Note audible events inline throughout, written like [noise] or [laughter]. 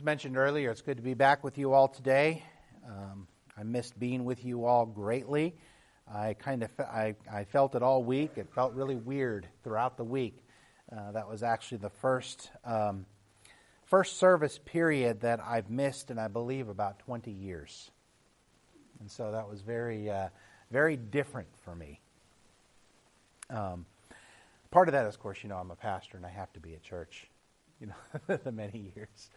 As mentioned earlier, it's good to be back with you all today. Um, I missed being with you all greatly. I kind of I, I felt it all week. It felt really weird throughout the week. Uh, that was actually the first um, first service period that I've missed in I believe about 20 years, and so that was very uh, very different for me. Um, part of that, of course, you know, I'm a pastor and I have to be at church, you know, [laughs] the many years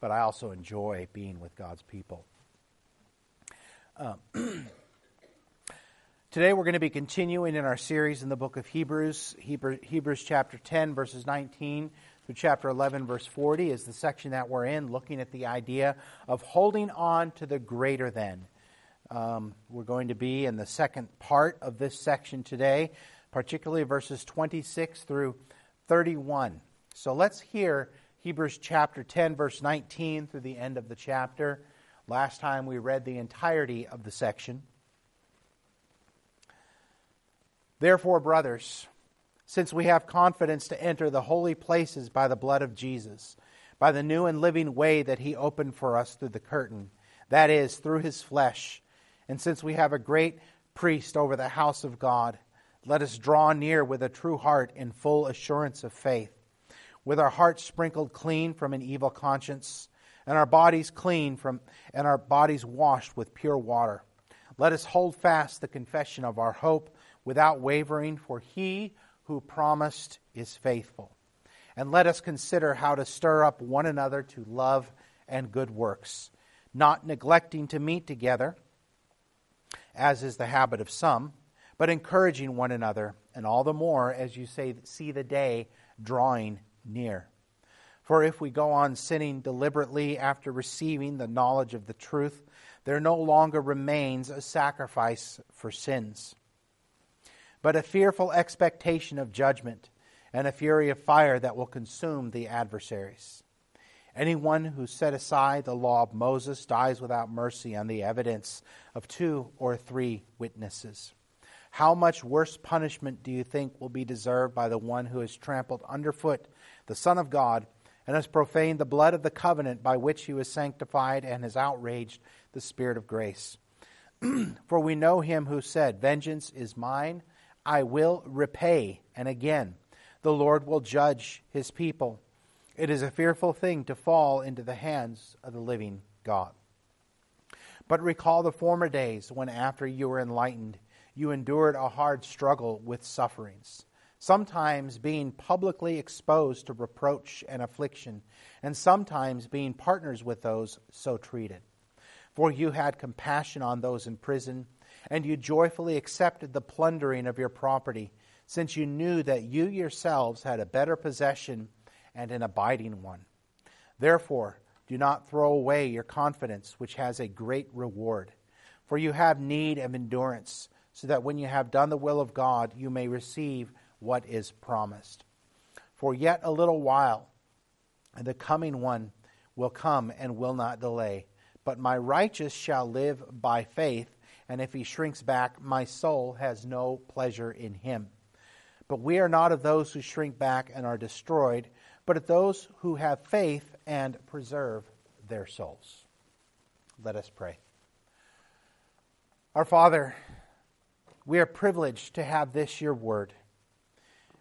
but I also enjoy being with God's people. Um, [clears throat] today we're going to be continuing in our series in the book of Hebrews. Hebrews, Hebrews chapter 10, verses 19 through chapter 11, verse 40 is the section that we're in, looking at the idea of holding on to the greater than. Um, we're going to be in the second part of this section today, particularly verses 26 through 31. So let's hear Hebrews chapter 10, verse 19 through the end of the chapter. Last time we read the entirety of the section. Therefore, brothers, since we have confidence to enter the holy places by the blood of Jesus, by the new and living way that he opened for us through the curtain, that is, through his flesh, and since we have a great priest over the house of God, let us draw near with a true heart in full assurance of faith with our hearts sprinkled clean from an evil conscience, and our bodies clean from and our bodies washed with pure water. Let us hold fast the confession of our hope without wavering, for he who promised is faithful. And let us consider how to stir up one another to love and good works, not neglecting to meet together, as is the habit of some, but encouraging one another, and all the more as you say, see the day drawing near. For if we go on sinning deliberately after receiving the knowledge of the truth, there no longer remains a sacrifice for sins, but a fearful expectation of judgment and a fury of fire that will consume the adversaries. Anyone who set aside the law of Moses dies without mercy on the evidence of two or three witnesses. How much worse punishment do you think will be deserved by the one who has trampled underfoot the Son of God, and has profaned the blood of the covenant by which he was sanctified and has outraged the Spirit of grace. [clears throat] For we know him who said, Vengeance is mine, I will repay. And again, the Lord will judge his people. It is a fearful thing to fall into the hands of the living God. But recall the former days when, after you were enlightened, you endured a hard struggle with sufferings sometimes being publicly exposed to reproach and affliction, and sometimes being partners with those so treated. For you had compassion on those in prison, and you joyfully accepted the plundering of your property, since you knew that you yourselves had a better possession and an abiding one. Therefore, do not throw away your confidence, which has a great reward. For you have need of endurance, so that when you have done the will of God, you may receive what is promised. For yet a little while, the coming one will come and will not delay. But my righteous shall live by faith, and if he shrinks back, my soul has no pleasure in him. But we are not of those who shrink back and are destroyed, but of those who have faith and preserve their souls. Let us pray. Our Father, we are privileged to have this your word.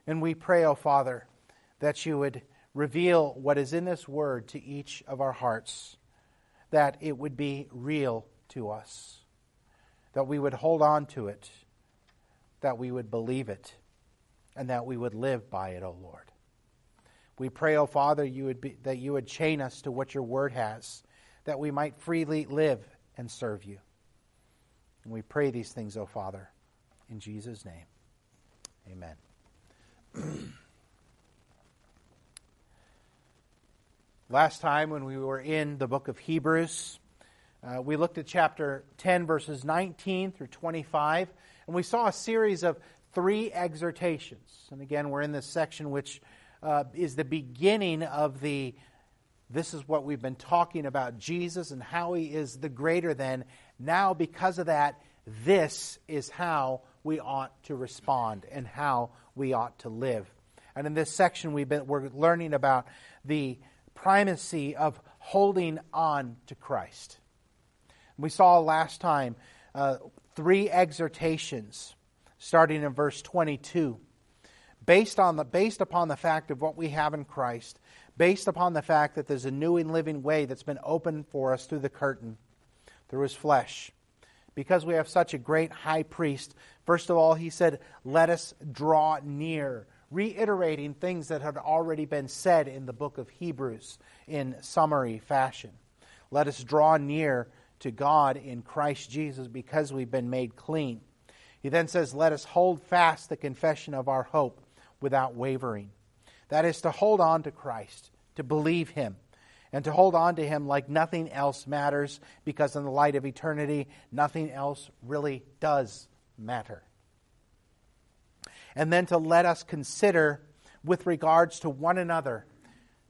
And we pray, O oh Father, that you would reveal what is in this word to each of our hearts, that it would be real to us, that we would hold on to it, that we would believe it, and that we would live by it, O oh Lord. We pray, O oh Father, you would be, that you would chain us to what your word has, that we might freely live and serve you. And we pray these things, O Father, in Jesus' name. Amen. [clears throat] Last time, when we were in the book of Hebrews, uh, we looked at chapter 10, verses 19 through 25, and we saw a series of three exhortations. And again, we're in this section which uh, is the beginning of the this is what we've been talking about Jesus and how he is the greater than. Now, because of that, this is how we ought to respond and how we ought to live. And in this section, we've been, we're learning about the primacy of holding on to Christ. We saw last time uh, three exhortations starting in verse 22 based on the based upon the fact of what we have in Christ based upon the fact that there's a new and living way that's been opened for us through the curtain through his flesh because we have such a great high priest first of all he said let us draw near reiterating things that had already been said in the book of Hebrews in summary fashion let us draw near to God in Christ Jesus because we've been made clean. He then says, Let us hold fast the confession of our hope without wavering. That is to hold on to Christ, to believe Him, and to hold on to Him like nothing else matters, because in the light of eternity, nothing else really does matter. And then to let us consider, with regards to one another,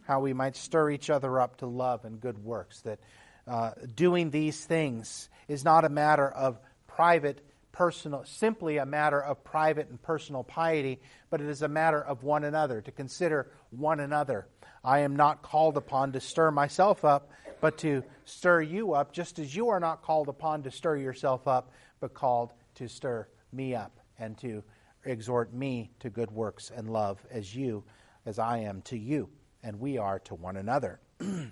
how we might stir each other up to love and good works, that uh, doing these things is not a matter of private, personal, simply a matter of private and personal piety, but it is a matter of one another, to consider one another. I am not called upon to stir myself up, but to stir you up, just as you are not called upon to stir yourself up, but called to stir me up and to exhort me to good works and love as you, as I am to you, and we are to one another. [clears throat]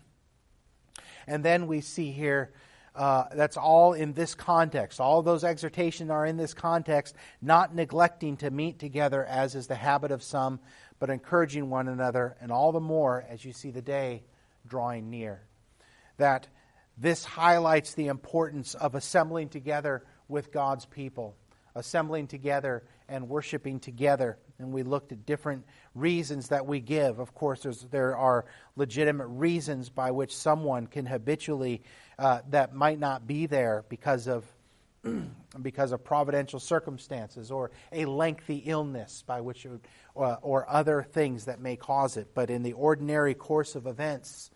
And then we see here uh, that's all in this context. All those exhortations are in this context, not neglecting to meet together as is the habit of some, but encouraging one another, and all the more as you see the day drawing near. That this highlights the importance of assembling together with God's people, assembling together and worshiping together and we looked at different reasons that we give. Of course, there are legitimate reasons by which someone can habitually, uh, that might not be there because of, [clears throat] because of providential circumstances or a lengthy illness by which would, uh, or other things that may cause it. But in the ordinary course of events,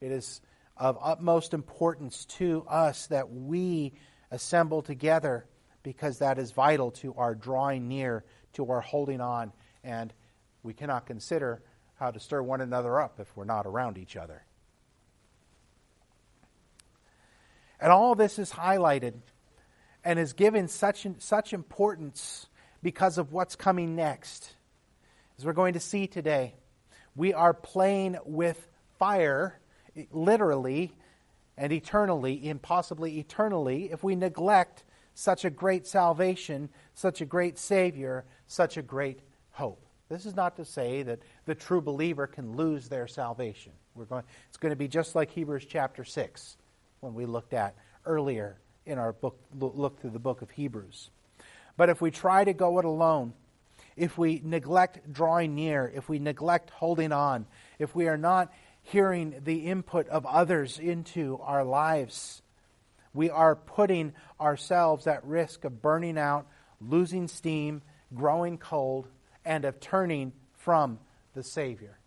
it is of utmost importance to us that we assemble together because that is vital to our drawing near to our holding on, and we cannot consider how to stir one another up if we're not around each other. And all this is highlighted and is given such, such importance because of what's coming next. As we're going to see today, we are playing with fire, literally and eternally, possibly eternally, if we neglect such a great salvation, such a great Savior, such a great hope. This is not to say that the true believer can lose their salvation. We're going, it's going to be just like Hebrews chapter 6 when we looked at earlier in our book, look through the book of Hebrews. But if we try to go it alone, if we neglect drawing near, if we neglect holding on, if we are not hearing the input of others into our lives, we are putting ourselves at risk of burning out, losing steam, growing cold, and of turning from the Savior.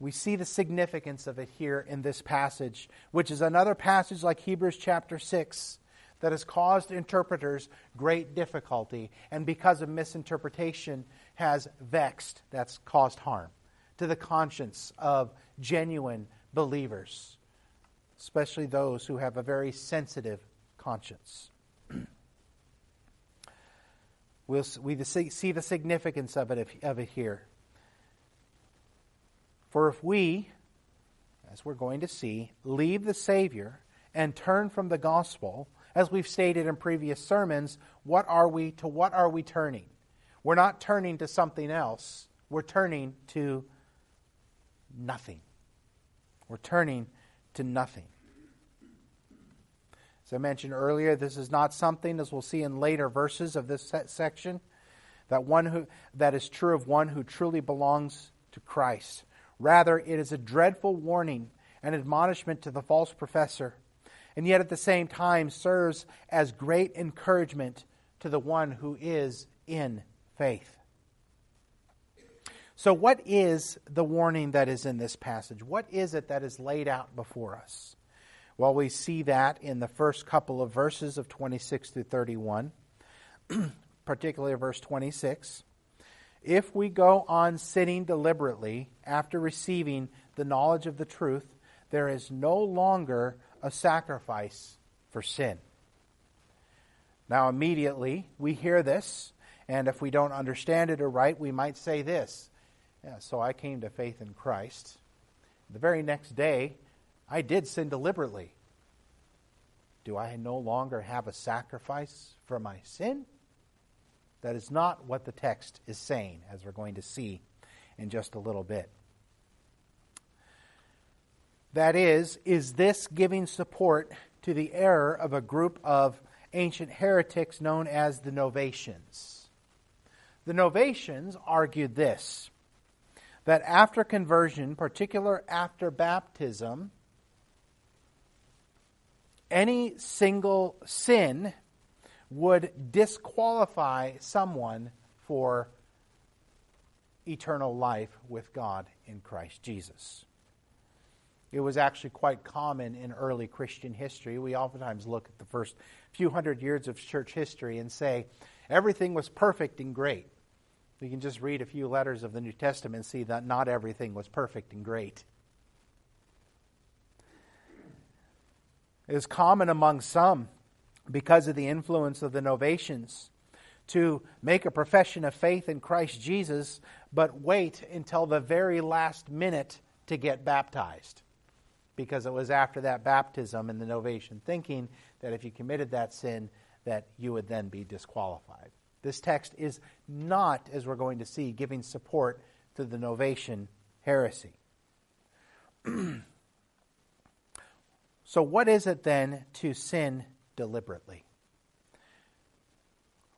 We see the significance of it here in this passage, which is another passage like Hebrews chapter 6 that has caused interpreters great difficulty and because of misinterpretation has vexed, that's caused harm, to the conscience of genuine believers especially those who have a very sensitive conscience. [clears throat] we'll, we see the significance of it, of it here. For if we, as we're going to see, leave the Savior and turn from the gospel, as we've stated in previous sermons, what are we to what are we turning? We're not turning to something else. We're turning to nothing. We're turning to nothing. As I mentioned earlier, this is not something, as we'll see in later verses of this section, that one who that is true of one who truly belongs to Christ. Rather, it is a dreadful warning and admonishment to the false professor, and yet at the same time serves as great encouragement to the one who is in faith. So, what is the warning that is in this passage? What is it that is laid out before us? Well, we see that in the first couple of verses of 26 through 31, [clears throat] particularly verse 26. If we go on sinning deliberately after receiving the knowledge of the truth, there is no longer a sacrifice for sin. Now, immediately we hear this, and if we don't understand it or right, we might say this yeah, So I came to faith in Christ. The very next day, I did sin deliberately. Do I no longer have a sacrifice for my sin? That is not what the text is saying, as we're going to see in just a little bit. That is, is this giving support to the error of a group of ancient heretics known as the Novatians? The Novatians argued this that after conversion, particular after baptism, any single sin would disqualify someone for eternal life with God in Christ Jesus. It was actually quite common in early Christian history. We oftentimes look at the first few hundred years of church history and say everything was perfect and great. We can just read a few letters of the New Testament and see that not everything was perfect and great. It is common among some because of the influence of the Novatians to make a profession of faith in Christ Jesus, but wait until the very last minute to get baptized. Because it was after that baptism in the Novatian thinking that if you committed that sin, that you would then be disqualified. This text is not, as we're going to see, giving support to the Novatian heresy. [clears throat] so, what is it then to sin deliberately?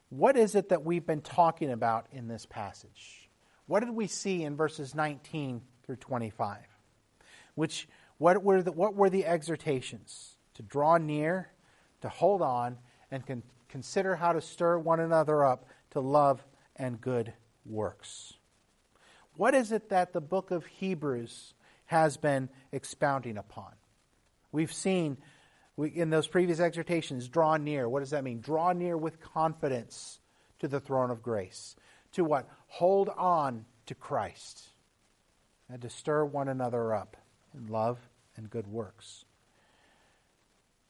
What is it that we've been talking about in this passage? What did we see in verses 19 through 25? Which, what, were the, what were the exhortations? To draw near, to hold on, and con- consider how to stir one another up to love and good works. What is it that the book of Hebrews has been expounding upon? We've seen we, in those previous exhortations, draw near. What does that mean? Draw near with confidence to the throne of grace. To what? Hold on to Christ. And to stir one another up in love and good works.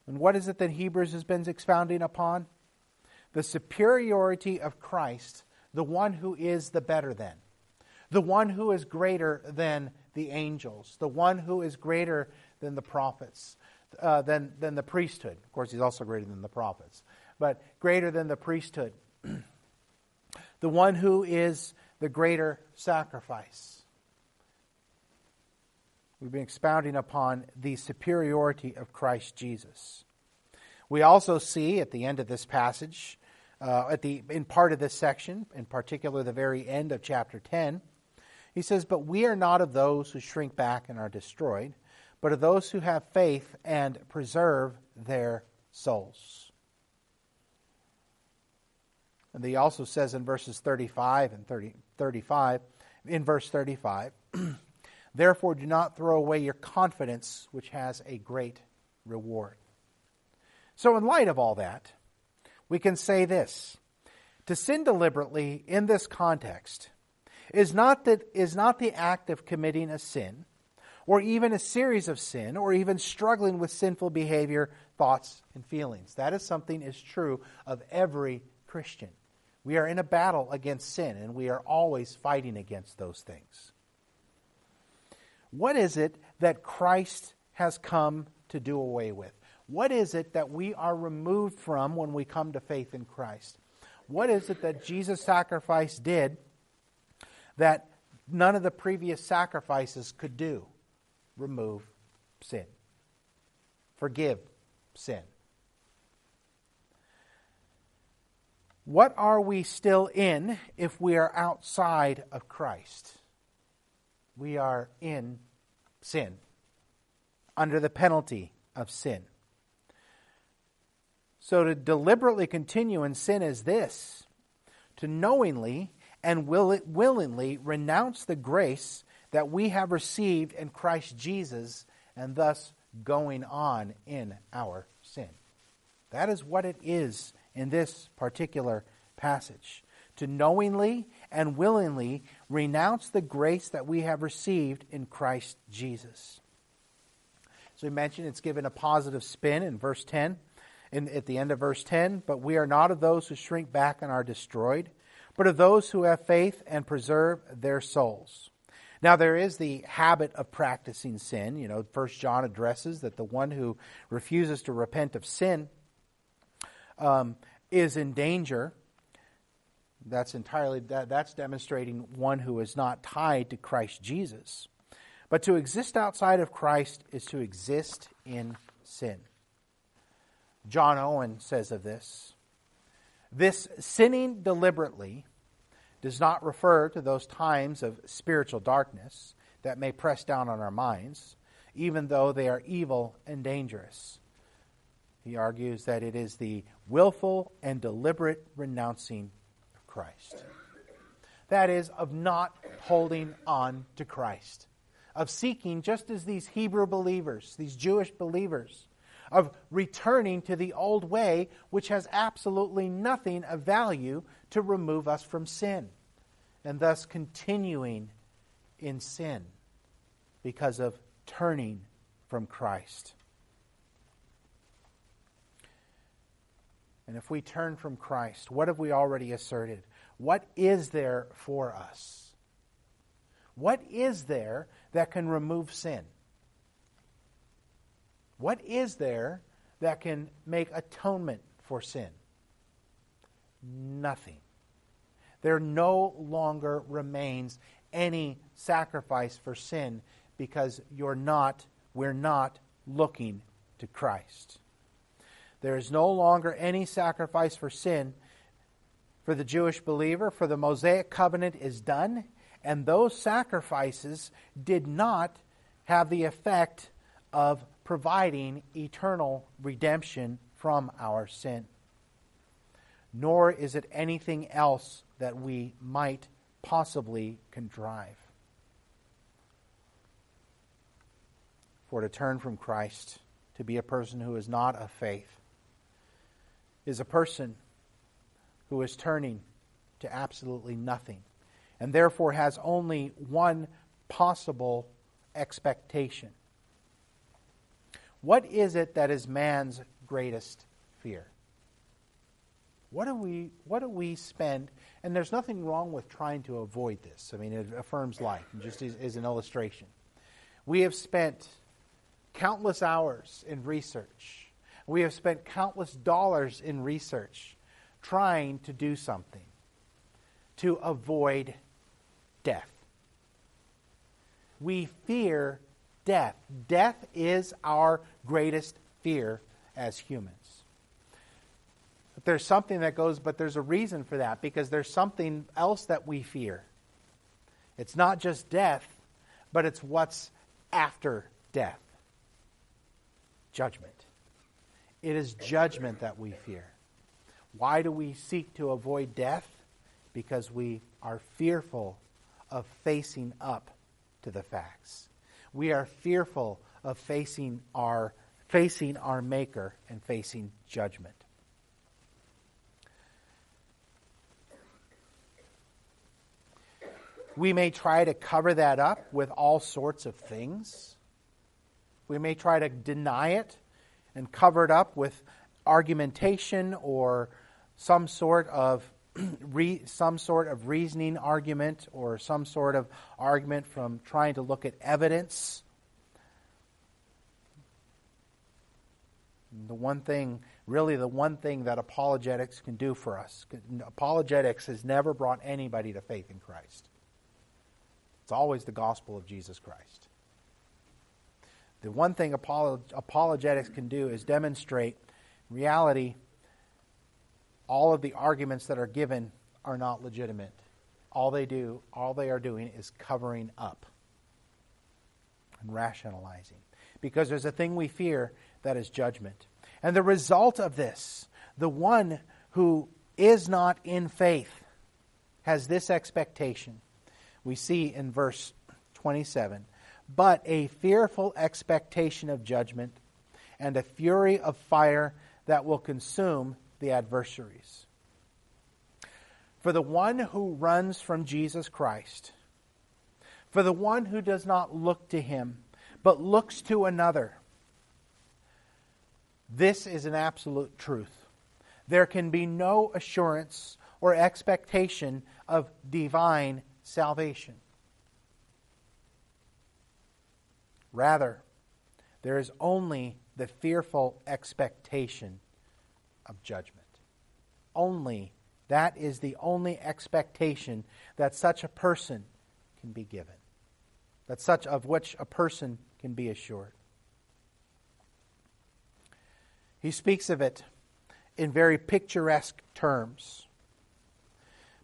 And what is it that Hebrews has been expounding upon? The superiority of Christ, the one who is the better than, the one who is greater than the angels, the one who is greater than the prophets, uh, than, than the priesthood. Of course, he's also greater than the prophets, but greater than the priesthood. [clears throat] the one who is the greater sacrifice. We've been expounding upon the superiority of Christ Jesus. We also see at the end of this passage, uh, at the in part of this section, in particular the very end of chapter 10, he says, But we are not of those who shrink back and are destroyed, but of those who have faith and preserve their souls. And he also says in verses 35 and 30, 35, in verse 35, [clears throat] Therefore do not throw away your confidence, which has a great reward. So, in light of all that, we can say this to sin deliberately in this context is not, that, is not the act of committing a sin or even a series of sin, or even struggling with sinful behavior, thoughts, and feelings. That is something is true of every Christian. We are in a battle against sin, and we are always fighting against those things. What is it that Christ has come to do away with? What is it that we are removed from when we come to faith in Christ? What is it that Jesus' sacrifice did that none of the previous sacrifices could do? Remove sin, forgive sin. What are we still in if we are outside of Christ? We are in sin, under the penalty of sin. So to deliberately continue in sin is this to knowingly and will willingly renounce the grace that we have received in Christ Jesus and thus going on in our sin. That is what it is in this particular passage. To knowingly and willingly renounce the grace that we have received in Christ Jesus. So we mentioned it's given a positive spin in verse 10, in, at the end of verse 10. But we are not of those who shrink back and are destroyed, but of those who have faith and preserve their souls. Now there is the habit of practicing sin. You know, First John addresses that the one who refuses to repent of sin um, is in danger. That's entirely that, that's demonstrating one who is not tied to Christ Jesus. But to exist outside of Christ is to exist in sin. John Owen says of this this sinning deliberately does not refer to those times of spiritual darkness that may press down on our minds, even though they are evil and dangerous. He argues that it is the willful and deliberate renouncing of Christ. That is, of not holding on to Christ of seeking, just as these Hebrew believers, these Jewish believers, of returning to the old way, which has absolutely nothing of value to remove us from sin, and thus continuing in sin because of turning from Christ. And if we turn from Christ, what have we already asserted? What is there for us? What is there that can remove sin? What is there that can make atonement for sin? Nothing. There no longer remains any sacrifice for sin because you're not, we're not looking to Christ. There is no longer any sacrifice for sin for the Jewish believer, for the Mosaic covenant is done and those sacrifices did not have the effect of providing eternal redemption from our sin. Nor is it anything else that we might possibly contrive. For to turn from Christ, to be a person who is not of faith, is a person who is turning to absolutely nothing and therefore has only one possible expectation. What is it that is man's greatest fear? What do we what do we spend? And there's nothing wrong with trying to avoid this. I mean, it affirms life, just as, as an illustration. We have spent countless hours in research. We have spent countless dollars in research trying to do something to avoid death. We fear death. Death is our greatest fear as humans. But there's something that goes, but there's a reason for that because there's something else that we fear. It's not just death, but it's what's after death judgment. It is judgment that we fear. Why do we seek to avoid death? Because we are fearful of facing up to the facts. We are fearful of facing our facing our maker and facing judgment. We may try to cover that up with all sorts of things. We may try to deny it and cover it up with argumentation or some sort of [clears throat] re, some sort of reasoning argument or some sort of argument from trying to look at evidence. The one thing, really, the one thing that apologetics can do for us, apologetics has never brought anybody to faith in Christ. It's always the gospel of Jesus Christ. The one thing apologetics can do is demonstrate reality all of the arguments that are given are not legitimate. All they do, all they are doing is covering up and rationalizing. Because there's a thing we fear that is judgment. And the result of this, the one who is not in faith has this expectation. We see in verse 27 but a fearful expectation of judgment and a fury of fire that will consume the adversaries. For the one who runs from Jesus Christ, for the one who does not look to him, but looks to another, this is an absolute truth. There can be no assurance or expectation of divine salvation. Rather, there is only the fearful expectation of judgment. Only that is the only expectation that such a person can be given, that such of which a person can be assured. He speaks of it in very picturesque terms.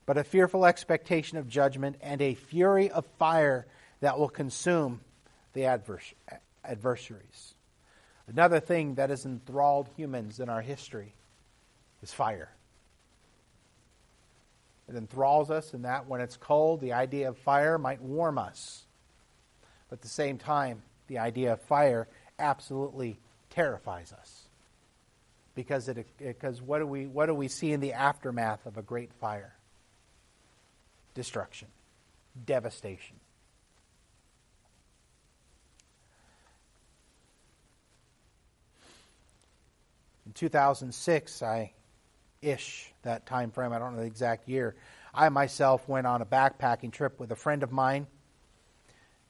But a fearful expectation of judgment and a fury of fire that will consume the advers- adversaries. Another thing that has enthralled humans in our history is fire. It enthralls us in that when it's cold, the idea of fire might warm us. But at the same time, the idea of fire absolutely terrifies us because it because what do we what do we see in the aftermath of a great fire? Destruction, devastation. In 2006, I ish that time frame. I don't know the exact year. I myself went on a backpacking trip with a friend of mine,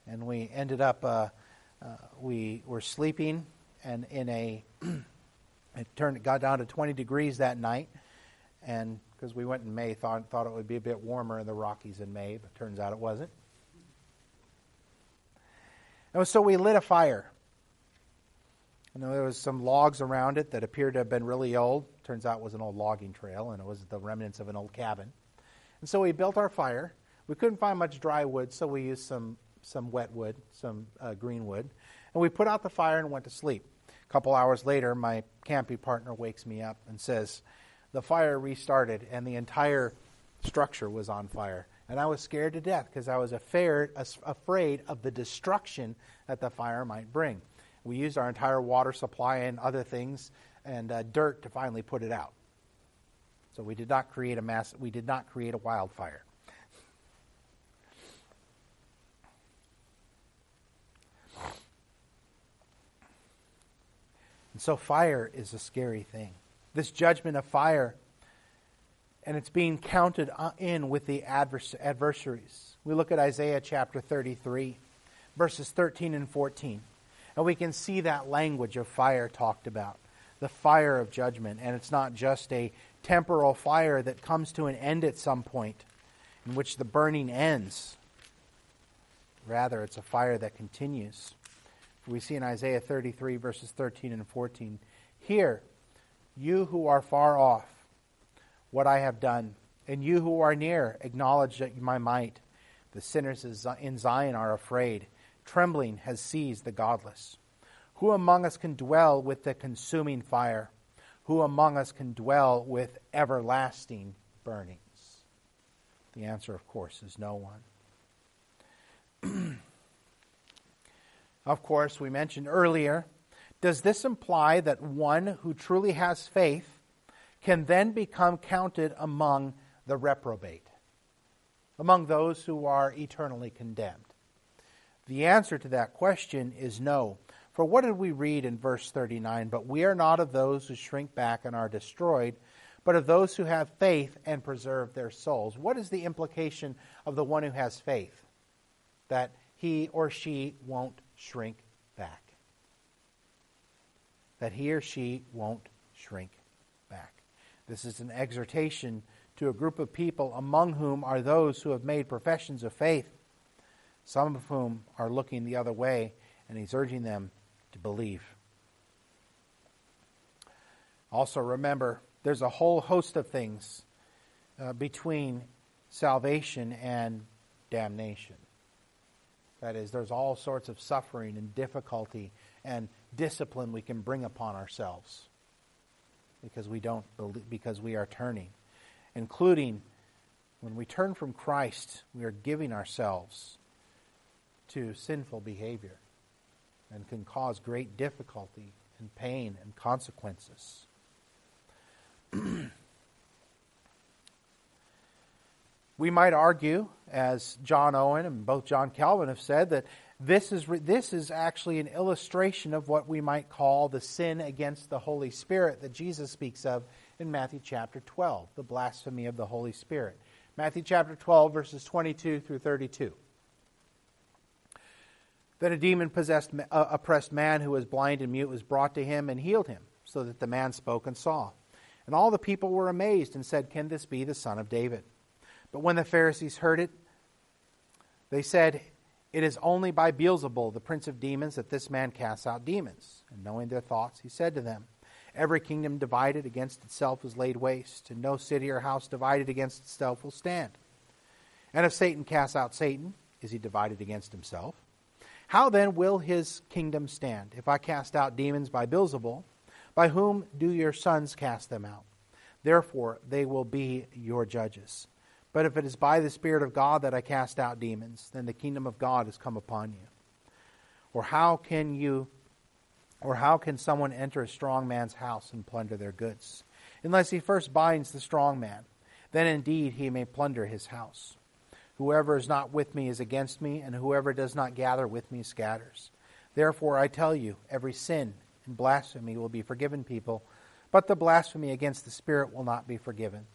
and we ended up. Uh, uh, we were sleeping and in a [clears throat] It turned, it got down to 20 degrees that night, and because we went in May, thought thought it would be a bit warmer in the Rockies in May, but turns out it wasn't. And so we lit a fire. And there was some logs around it that appeared to have been really old. Turns out it was an old logging trail, and it was the remnants of an old cabin. And so we built our fire. We couldn't find much dry wood, so we used some some wet wood, some uh, green wood, and we put out the fire and went to sleep. A couple hours later, my camping partner wakes me up and says, The fire restarted and the entire structure was on fire. And I was scared to death because I was afraid afraid of the destruction that the fire might bring. We used our entire water supply and other things and uh, dirt to finally put it out. So we did not create a mass. We did not create a wildfire. And so fire is a scary thing. This judgment of fire, and it's being counted uh, in with the adversaries. We look at Isaiah chapter 33, verses 13 and 14, and we can see that language of fire talked about the fire of judgment. And it's not just a temporal fire that comes to an end at some point in which the burning ends. Rather, it's a fire that continues we see in Isaiah 33, verses 13 and 14. Hear, you who are far off, what I have done, and you who are near, acknowledge my might. The sinners in Zion are afraid. Trembling has seized the godless. Who among us can dwell with the consuming fire? Who among us can dwell with everlasting burnings? The answer, of course, is no one. [clears throat] of course, we mentioned earlier, does this imply that one who truly has faith can then become counted among the reprobate, among those who are eternally condemned? The answer to that question is no. For what did we read in verse 39? But we are not of those who shrink back and are destroyed, but of those who have faith and preserve their souls. What is the implication of the one who has faith? That he or she won't shrink. That he or she won't shrink back. This is an exhortation to a group of people among whom are those who have made professions of faith, some of whom are looking the other way, and he's urging them to believe. Also, remember, there's a whole host of things uh, between salvation and damnation. That is, there's all sorts of suffering and difficulty and discipline we can bring upon ourselves because we don't believe, because we are turning, including when we turn from Christ, we are giving ourselves to sinful behavior and can cause great difficulty and pain and consequences. [clears throat] We might argue, as John Owen and both John Calvin have said, that this is, this is actually an illustration of what we might call the sin against the Holy Spirit that Jesus speaks of in Matthew chapter 12, the blasphemy of the Holy Spirit. Matthew chapter 12, verses 22 through 32. Then a demon possessed, uh, oppressed man who was blind and mute was brought to him and healed him, so that the man spoke and saw. And all the people were amazed and said, Can this be the son of David? But when the Pharisees heard it, they said, It is only by Beelzebul, the prince of demons, that this man casts out demons. And knowing their thoughts, he said to them, Every kingdom divided against itself is laid waste, and no city or house divided against itself will stand. And if Satan casts out Satan, is he divided against himself? How then will his kingdom stand? If I cast out demons by Beelzebul, by whom do your sons cast them out? Therefore, they will be your judges. But if it is by the Spirit of God that I cast out demons, then the kingdom of God has come upon you. Or how can you or how can someone enter a strong man's house and plunder their goods? Unless he first binds the strong man, then indeed he may plunder his house. Whoever is not with me is against me, and whoever does not gather with me scatters. Therefore I tell you, every sin and blasphemy will be forgiven people, but the blasphemy against the Spirit will not be forgiven.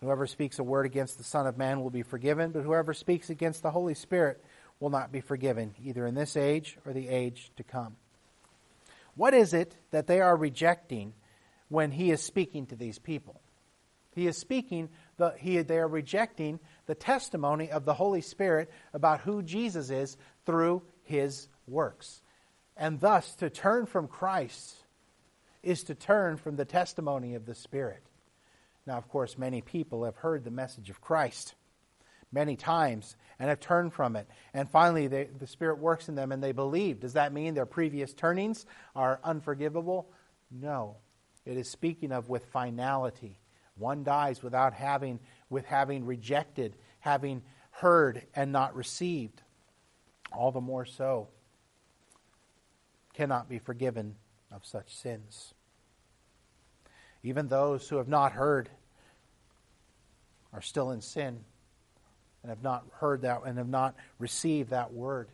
Whoever speaks a word against the Son of Man will be forgiven, but whoever speaks against the Holy Spirit will not be forgiven, either in this age or the age to come. What is it that they are rejecting when he is speaking to these people? He is speaking, the, he, they are rejecting the testimony of the Holy Spirit about who Jesus is through his works. And thus, to turn from Christ is to turn from the testimony of the Spirit. Now, of course, many people have heard the message of Christ many times and have turned from it. And finally, they, the Spirit works in them and they believe. Does that mean their previous turnings are unforgivable? No. It is speaking of with finality. One dies without having, with having rejected, having heard and not received. All the more so cannot be forgiven of such sins. Even those who have not heard are still in sin and have not heard that and have not received that word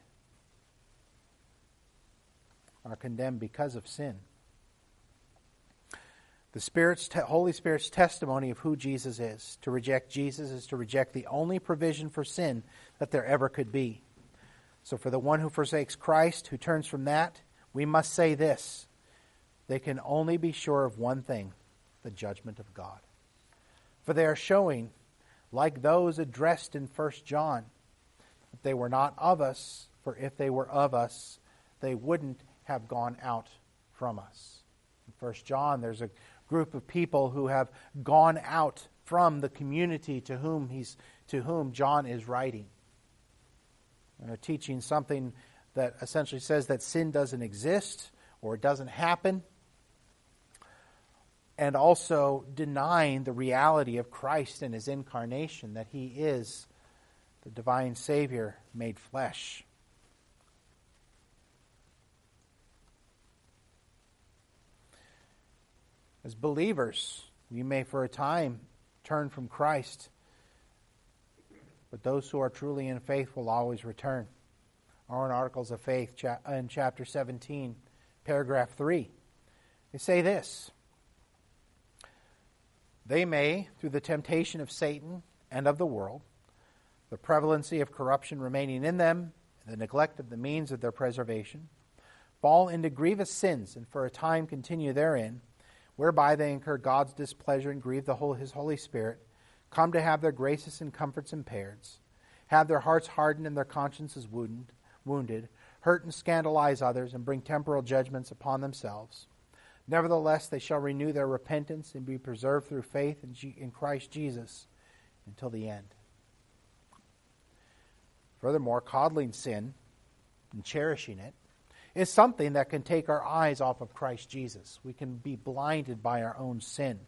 are condemned because of sin. The Spirit's Holy Spirit's testimony of who Jesus is. To reject Jesus is to reject the only provision for sin that there ever could be. So for the one who forsakes Christ, who turns from that, we must say this. They can only be sure of one thing the judgment of God. For they are showing like those addressed in 1 John. They were not of us, for if they were of us, they wouldn't have gone out from us. In 1 John, there's a group of people who have gone out from the community to whom, he's, to whom John is writing. And they're teaching something that essentially says that sin doesn't exist or it doesn't happen and also denying the reality of Christ and his incarnation, that he is the divine Savior made flesh. As believers, we may for a time turn from Christ, but those who are truly in faith will always return. Our own Articles of Faith in chapter 17, paragraph 3. They say this they may, through the temptation of Satan and of the world, the prevalency of corruption remaining in them, and the neglect of the means of their preservation, fall into grievous sins and for a time continue therein, whereby they incur God's displeasure and grieve the whole, His Holy Spirit, come to have their graces and comforts impaired, have their hearts hardened and their consciences wounded, wounded, hurt and scandalize others, and bring temporal judgments upon themselves. Nevertheless, they shall renew their repentance and be preserved through faith in, G- in Christ Jesus until the end. Furthermore, coddling sin and cherishing it is something that can take our eyes off of Christ Jesus. We can be blinded by our own sin.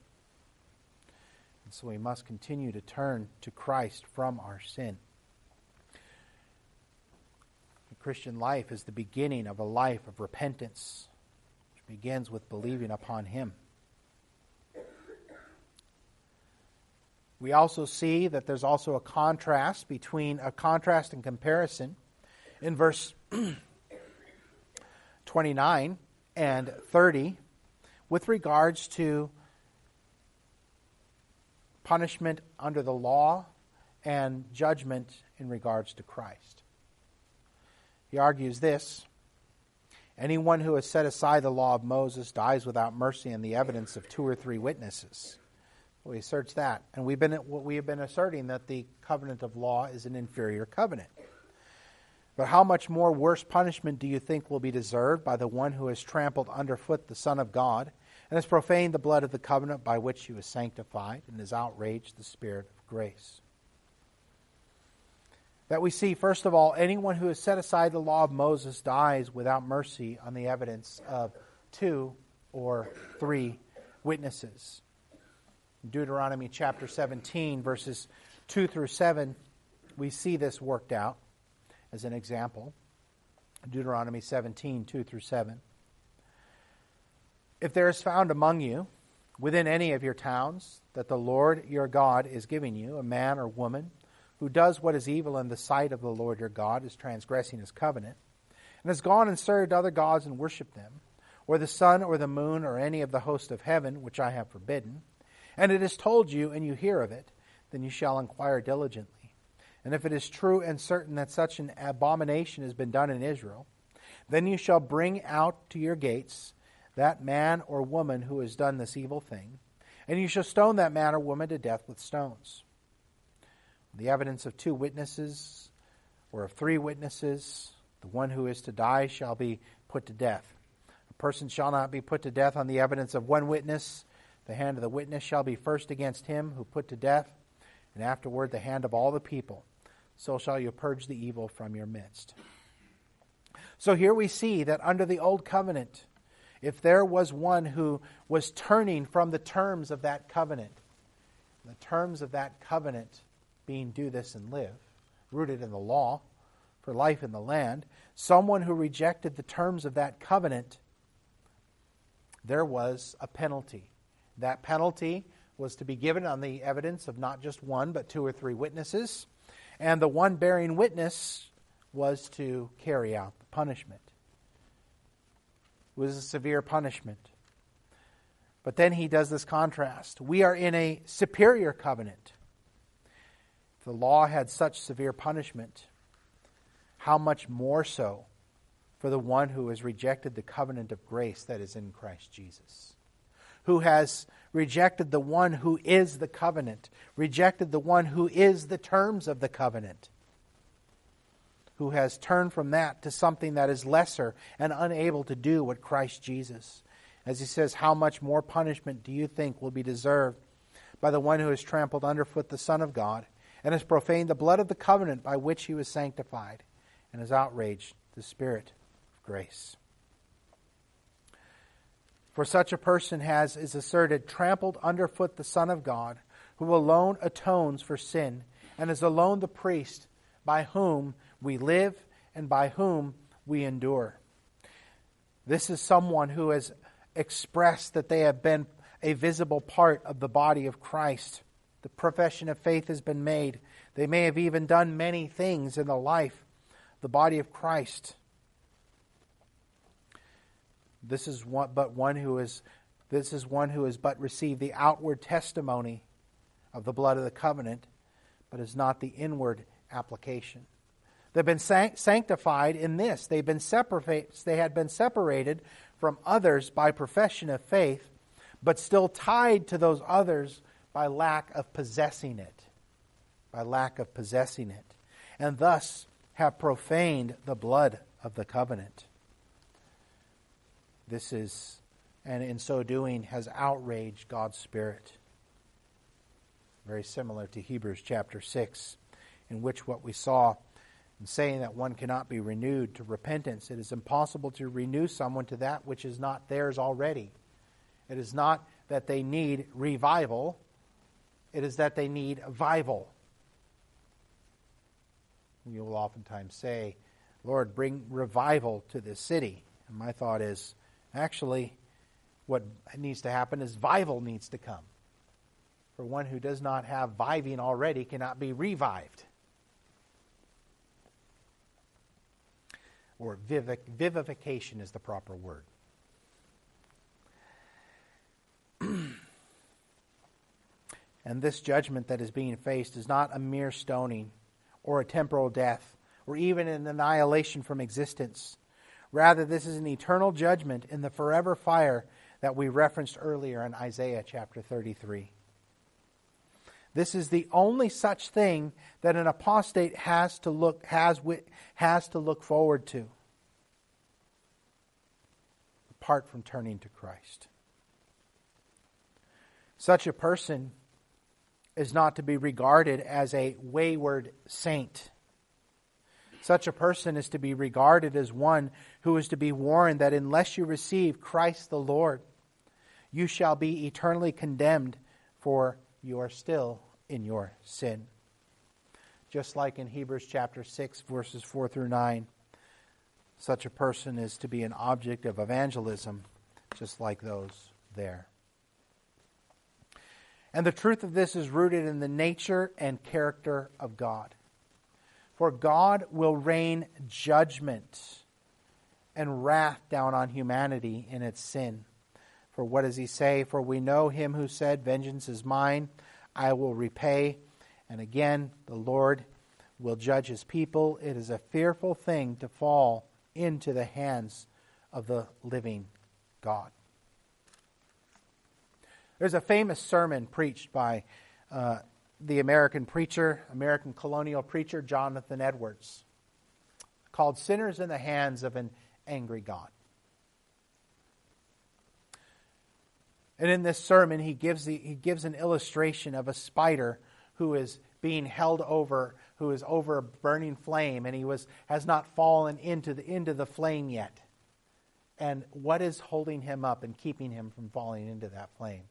And so we must continue to turn to Christ from our sin. The Christian life is the beginning of a life of repentance begins with believing upon Him. We also see that there's also a contrast between a contrast and comparison in verse [clears throat] 29 and 30 with regards to punishment under the law and judgment in regards to Christ. He argues this Anyone who has set aside the law of Moses dies without mercy and the evidence of two or three witnesses. We asserts that, and we've been we have been asserting that the covenant of law is an inferior covenant. But how much more worse punishment do you think will be deserved by the one who has trampled underfoot the Son of God and has profaned the blood of the covenant by which he was sanctified and has outraged the Spirit of grace? That we see, first of all, anyone who has set aside the law of Moses dies without mercy on the evidence of two or three witnesses. Deuteronomy chapter 17, verses 2 through 7, we see this worked out as an example. Deuteronomy 17, 2 through 7. If there is found among you, within any of your towns, that the Lord your God is giving you, a man or woman who does what is evil in the sight of the Lord your God, is transgressing his covenant, and has gone and served other gods and worshipped them, or the sun or the moon or any of the host of heaven, which I have forbidden, and it is told you, and you hear of it, then you shall inquire diligently. And if it is true and certain that such an abomination has been done in Israel, then you shall bring out to your gates that man or woman who has done this evil thing, and you shall stone that man or woman to death with stones. The evidence of two witnesses or of three witnesses, the one who is to die shall be put to death. A person shall not be put to death on the evidence of one witness the hand of the witness shall be first against him who put to death, and afterward the hand of all the people. So shall you purge the evil from your midst. So here we see that under the old covenant, if there was one who was turning from the terms of that covenant, the terms of that covenant being do this and live, rooted in the law for life in the land, someone who rejected the terms of that covenant, there was a penalty. That penalty was to be given on the evidence of not just one, but two or three witnesses. And the one bearing witness was to carry out the punishment. It was a severe punishment. But then he does this contrast. We are in a superior covenant. The law had such severe punishment, how much more so for the one who has rejected the covenant of grace that is in Christ Jesus? who has rejected the one who is the covenant, rejected the one who is the terms of the covenant, who has turned from that to something that is lesser and unable to do what Christ Jesus. As he says, how much more punishment do you think will be deserved by the one who has trampled underfoot the Son of God and has profaned the blood of the covenant by which he was sanctified and has outraged the Spirit of grace? For such a person has, is asserted, trampled underfoot the Son of God, who alone atones for sin, and is alone the priest by whom we live and by whom we endure. This is someone who has expressed that they have been a visible part of the body of Christ. The profession of faith has been made. They may have even done many things in the life, the body of Christ. This is one, but one who is this is one who has but received the outward testimony of the blood of the covenant, but is not the inward application. They've been sanctified in this. They've been separated. They had been separated from others by profession of faith, but still tied to those others by lack of possessing it, by lack of possessing it, and thus have profaned the blood of the covenant. This is, and in so doing, has outraged God's Spirit. Very similar to Hebrews chapter 6, in which what we saw in saying that one cannot be renewed to repentance, it is impossible to renew someone to that which is not theirs already. It is not that they need revival, it is that they need vival. You will oftentimes say, Lord, bring revival to this city. And my thought is, Actually, what needs to happen is vival needs to come. For one who does not have viving already cannot be revived. Or vivification is the proper word. And this judgment that is being faced is not a mere stoning or a temporal death or even an annihilation from existence. Rather, this is an eternal judgment in the forever fire that we referenced earlier in Isaiah chapter 33. This is the only such thing that an apostate has to look has has to look forward to apart from turning to Christ. Such a person is not to be regarded as a wayward saint. Such a person is to be regarded as one who is to be warned that unless you receive Christ the Lord, you shall be eternally condemned, for you are still in your sin. Just like in Hebrews chapter 6, verses 4 through 9, such a person is to be an object of evangelism, just like those there. And the truth of this is rooted in the nature and character of God. For God will rain judgment and wrath down on humanity in its sin. For what does he say? For we know him who said, Vengeance is mine, I will repay. And again, the Lord will judge his people. It is a fearful thing to fall into the hands of the living God. There's a famous sermon preached by uh, the American preacher, American colonial preacher, Jonathan Edwards, called Sinners in the Hands of an Angry God. And in this sermon, he gives, the, he gives an illustration of a spider who is being held over, who is over a burning flame, and he was, has not fallen into the, into the flame yet. And what is holding him up and keeping him from falling into that flame?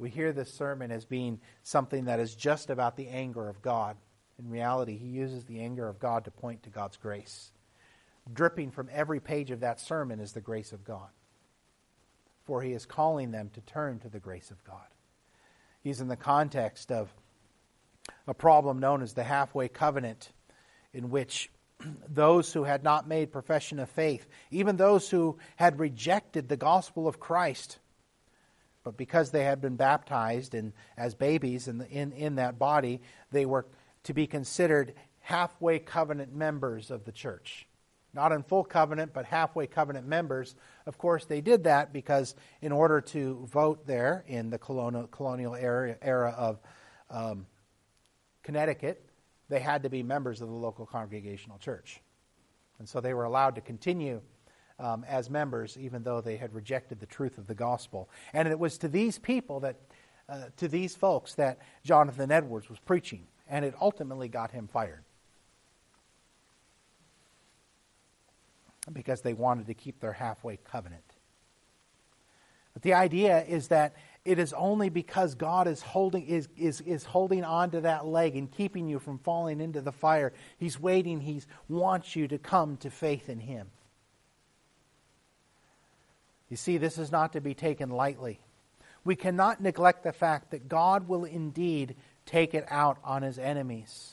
We hear this sermon as being something that is just about the anger of God. In reality, he uses the anger of God to point to God's grace. Dripping from every page of that sermon is the grace of God. For he is calling them to turn to the grace of God. He's in the context of a problem known as the halfway covenant, in which [clears throat] those who had not made profession of faith, even those who had rejected the gospel of Christ, but because they had been baptized and as babies in, the, in, in that body, they were to be considered halfway covenant members of the church. Not in full covenant, but halfway covenant members. Of course, they did that because in order to vote there in the colonial, colonial era, era of um, Connecticut, they had to be members of the local congregational church. And so they were allowed to continue um, as members, even though they had rejected the truth of the gospel. And it was to these people that, uh, to these folks, that Jonathan Edwards was preaching, and it ultimately got him fired. Because they wanted to keep their halfway covenant. But the idea is that it is only because God is holding, is, is, is holding on to that leg and keeping you from falling into the fire. He's waiting. He wants you to come to faith in Him. You see, this is not to be taken lightly. We cannot neglect the fact that God will indeed take it out on his enemies.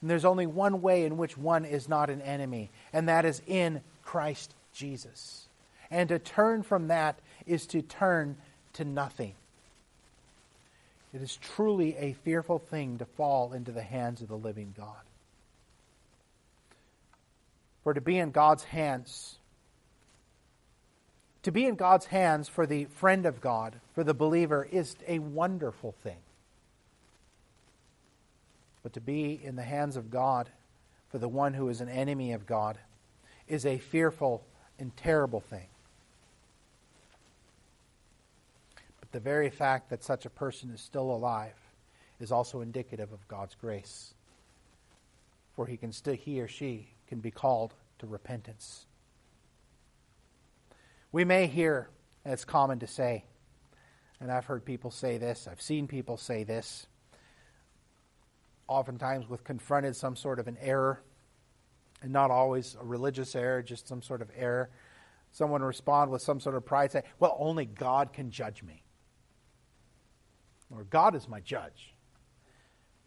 And there's only one way in which one is not an enemy, and that is in Christ Jesus. And to turn from that is to turn to nothing. It is truly a fearful thing to fall into the hands of the living God. For to be in God's hands to be in God's hands for the friend of God, for the believer, is a wonderful thing. But to be in the hands of God for the one who is an enemy of God is a fearful and terrible thing. But the very fact that such a person is still alive is also indicative of God's grace. For he can still he or she can be called to repentance. We may hear, and it's common to say, and I've heard people say this, I've seen people say this, oftentimes with confronted some sort of an error, and not always a religious error, just some sort of error. Someone respond with some sort of pride, say, Well, only God can judge me. or God is my judge.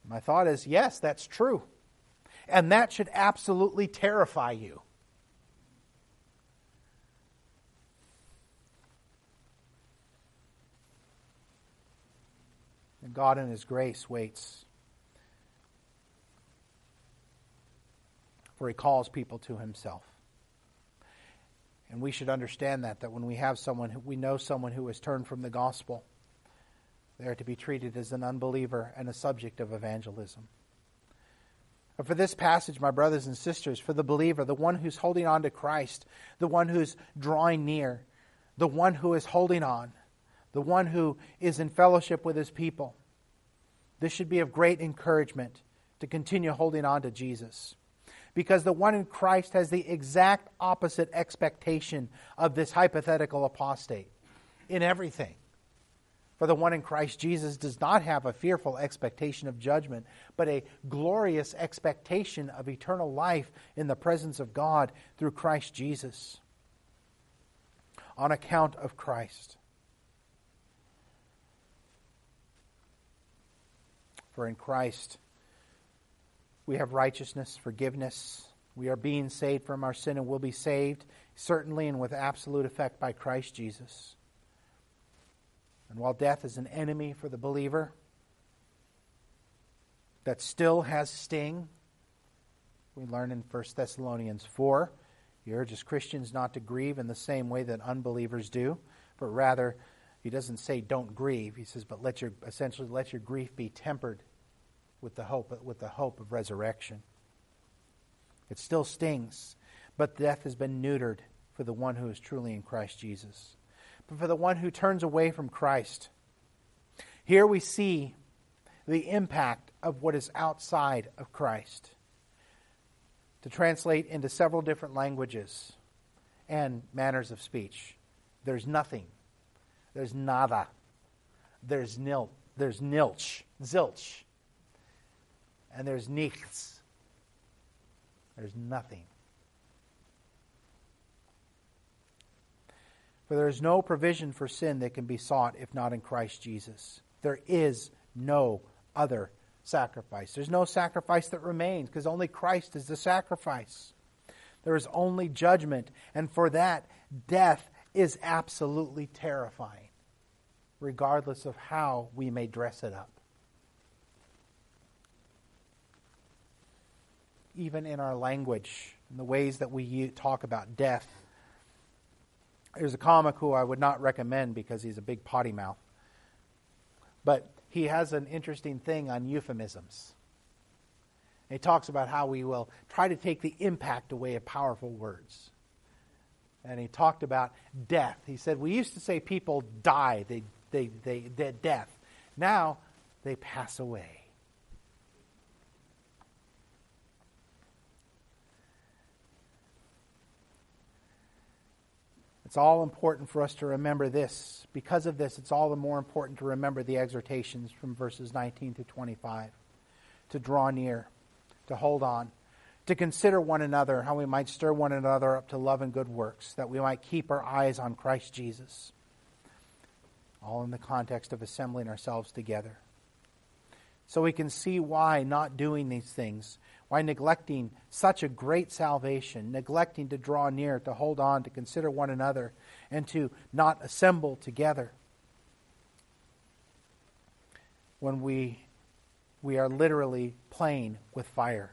My thought is, yes, that's true. And that should absolutely terrify you. God, in His grace, waits. For He calls people to Himself. And we should understand that, that when we have someone, we know someone who has turned from the gospel, they are to be treated as an unbeliever and a subject of evangelism. But for this passage, my brothers and sisters, for the believer, the one who's holding on to Christ, the one who's drawing near, the one who is holding on, the one who is in fellowship with his people, this should be of great encouragement to continue holding on to Jesus because the one in Christ has the exact opposite expectation of this hypothetical apostate in everything. For the one in Christ Jesus does not have a fearful expectation of judgment, but a glorious expectation of eternal life in the presence of God through Christ Jesus. On account of Christ. For in Christ, we have righteousness, forgiveness. We are being saved from our sin and will be saved, certainly and with absolute effect, by Christ Jesus. And while death is an enemy for the believer that still has sting, we learn in 1 Thessalonians 4 he urges Christians not to grieve in the same way that unbelievers do, but rather, he doesn't say don't grieve. He says, but let your essentially let your grief be tempered with the hope, with the hope of resurrection. It still stings, but death has been neutered for the one who is truly in Christ Jesus. But for the one who turns away from Christ, here we see the impact of what is outside of Christ. To translate into several different languages and manners of speech, there's nothing. There's nada. There's nil. There's nilch. Zilch and there's nichts. There's nothing. For there is no provision for sin that can be sought if not in Christ Jesus. There is no other sacrifice. There's no sacrifice that remains because only Christ is the sacrifice. There is only judgment, and for that, death is absolutely terrifying, regardless of how we may dress it up. even in our language, in the ways that we talk about death. There's a comic who I would not recommend because he's a big potty mouth. But he has an interesting thing on euphemisms. he talks about how we will try to take the impact away of powerful words. And he talked about death. He said, We used to say people die, they, they, they, they death. Now they pass away. It's all important for us to remember this. Because of this, it's all the more important to remember the exhortations from verses 19 to 25 to draw near, to hold on, to consider one another, how we might stir one another up to love and good works, that we might keep our eyes on Christ Jesus. All in the context of assembling ourselves together. So we can see why not doing these things why neglecting such a great salvation, neglecting to draw near, to hold on, to consider one another, and to not assemble together? When we, we are literally playing with fire.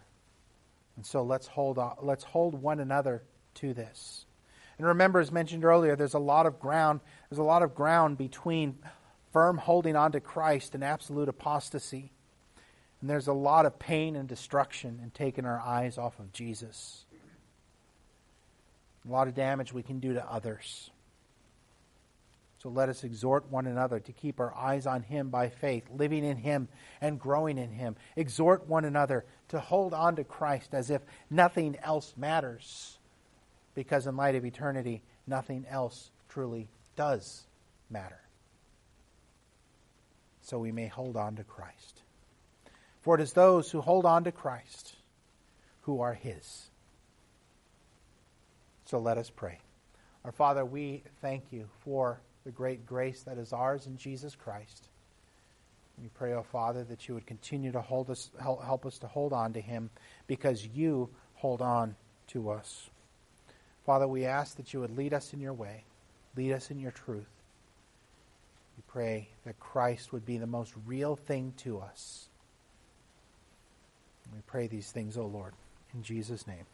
And so let's hold, on, let's hold one another to this. And remember, as mentioned earlier, there's a lot of ground, there's a lot of ground between firm holding on to Christ and absolute apostasy. And there's a lot of pain and destruction in taking our eyes off of Jesus. A lot of damage we can do to others. So let us exhort one another to keep our eyes on Him by faith, living in Him and growing in Him. Exhort one another to hold on to Christ as if nothing else matters, because in light of eternity, nothing else truly does matter. So we may hold on to Christ. For it is those who hold on to Christ who are His. So let us pray. Our Father, we thank you for the great grace that is ours in Jesus Christ. We pray, O oh Father, that you would continue to hold us, help us to hold on to him because you hold on to us. Father, we ask that you would lead us in your way, lead us in your truth. We pray that Christ would be the most real thing to us. We pray these things, O oh Lord, in Jesus' name.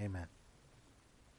Amen.